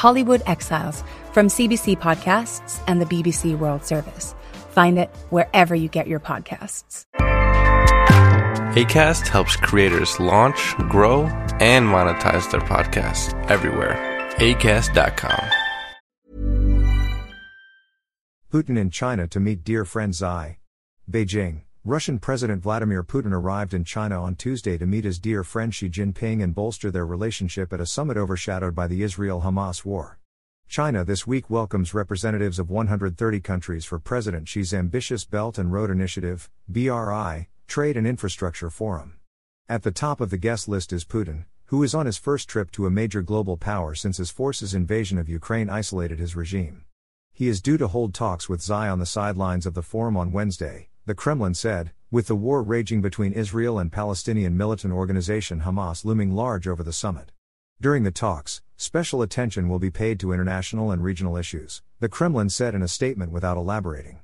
Hollywood Exiles from CBC Podcasts and the BBC World Service. Find it wherever you get your podcasts. ACAST helps creators launch, grow, and monetize their podcasts everywhere. ACAST.com. Putin in China to meet dear friend Xi. Beijing. Russian President Vladimir Putin arrived in China on Tuesday to meet his dear friend Xi Jinping and bolster their relationship at a summit overshadowed by the Israel Hamas war. China this week welcomes representatives of 130 countries for President Xi's ambitious Belt and Road Initiative, BRI, Trade and Infrastructure Forum. At the top of the guest list is Putin, who is on his first trip to a major global power since his forces' invasion of Ukraine isolated his regime. He is due to hold talks with Xi on the sidelines of the forum on Wednesday, the Kremlin said, with the war raging between Israel and Palestinian militant organization Hamas looming large over the summit. During the talks, special attention will be paid to international and regional issues, the Kremlin said in a statement without elaborating.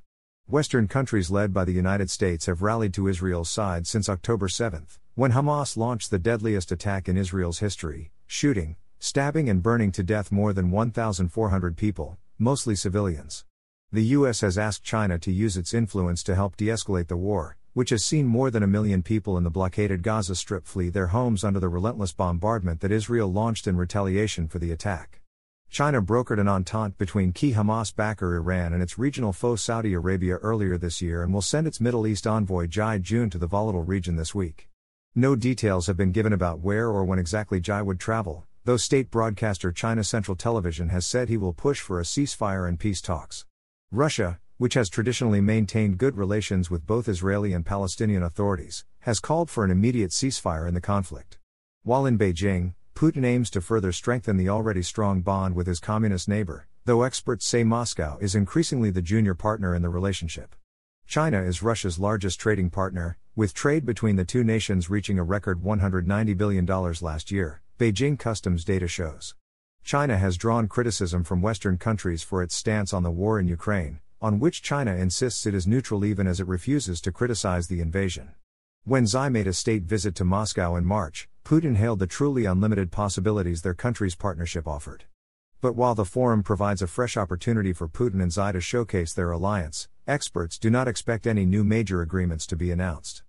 Western countries led by the United States have rallied to Israel's side since October 7, when Hamas launched the deadliest attack in Israel's history, shooting, stabbing, and burning to death more than 1,400 people, mostly civilians. The U.S. has asked China to use its influence to help de escalate the war, which has seen more than a million people in the blockaded Gaza Strip flee their homes under the relentless bombardment that Israel launched in retaliation for the attack. China brokered an entente between key Hamas backer Iran and its regional foe Saudi Arabia earlier this year and will send its Middle East envoy Zhai Jun to the volatile region this week. No details have been given about where or when exactly Zhai would travel, though state broadcaster China Central Television has said he will push for a ceasefire and peace talks. Russia, which has traditionally maintained good relations with both Israeli and Palestinian authorities, has called for an immediate ceasefire in the conflict. While in Beijing, Putin aims to further strengthen the already strong bond with his communist neighbor, though experts say Moscow is increasingly the junior partner in the relationship. China is Russia's largest trading partner, with trade between the two nations reaching a record $190 billion last year, Beijing customs data shows. China has drawn criticism from Western countries for its stance on the war in Ukraine, on which China insists it is neutral even as it refuses to criticize the invasion. When Xi made a state visit to Moscow in March, Putin hailed the truly unlimited possibilities their country's partnership offered. But while the forum provides a fresh opportunity for Putin and Xi to showcase their alliance, experts do not expect any new major agreements to be announced.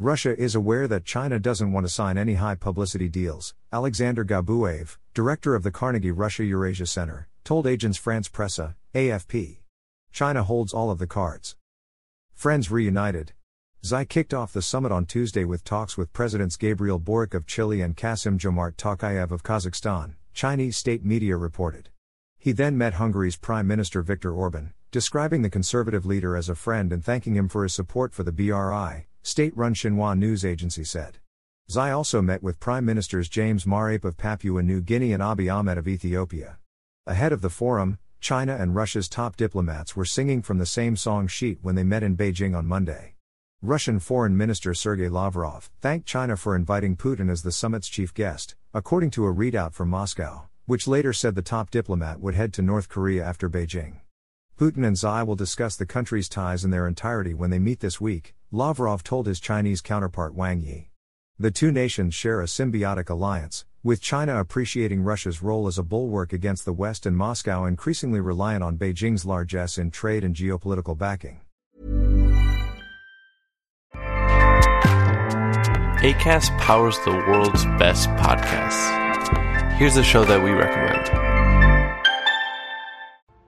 Russia is aware that China doesn't want to sign any high publicity deals, Alexander Gabuev, director of the Carnegie Russia Eurasia Center, told Agence France Presse, AFP. China holds all of the cards. Friends reunited. Xi kicked off the summit on Tuesday with talks with Presidents Gabriel Boric of Chile and Kassym Jomart Tokayev of Kazakhstan, Chinese state media reported. He then met Hungary's Prime Minister Viktor Orban, describing the conservative leader as a friend and thanking him for his support for the BRI, state run Xinhua news agency said. Xi also met with Prime Ministers James Marape of Papua New Guinea and Abiy Ahmed of Ethiopia. Ahead of the forum, China and Russia's top diplomats were singing from the same song sheet when they met in Beijing on Monday. Russian Foreign Minister Sergei Lavrov thanked China for inviting Putin as the summit's chief guest, according to a readout from Moscow, which later said the top diplomat would head to North Korea after Beijing. Putin and Xi will discuss the country's ties in their entirety when they meet this week, Lavrov told his Chinese counterpart Wang Yi. The two nations share a symbiotic alliance, with China appreciating Russia's role as a bulwark against the West and Moscow increasingly reliant on Beijing's largesse in trade and geopolitical backing. ACAST powers the world's best podcasts. Here's a show that we recommend.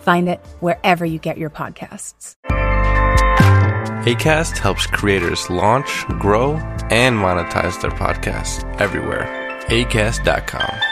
Find it wherever you get your podcasts. ACAST helps creators launch, grow, and monetize their podcasts everywhere. ACAST.com.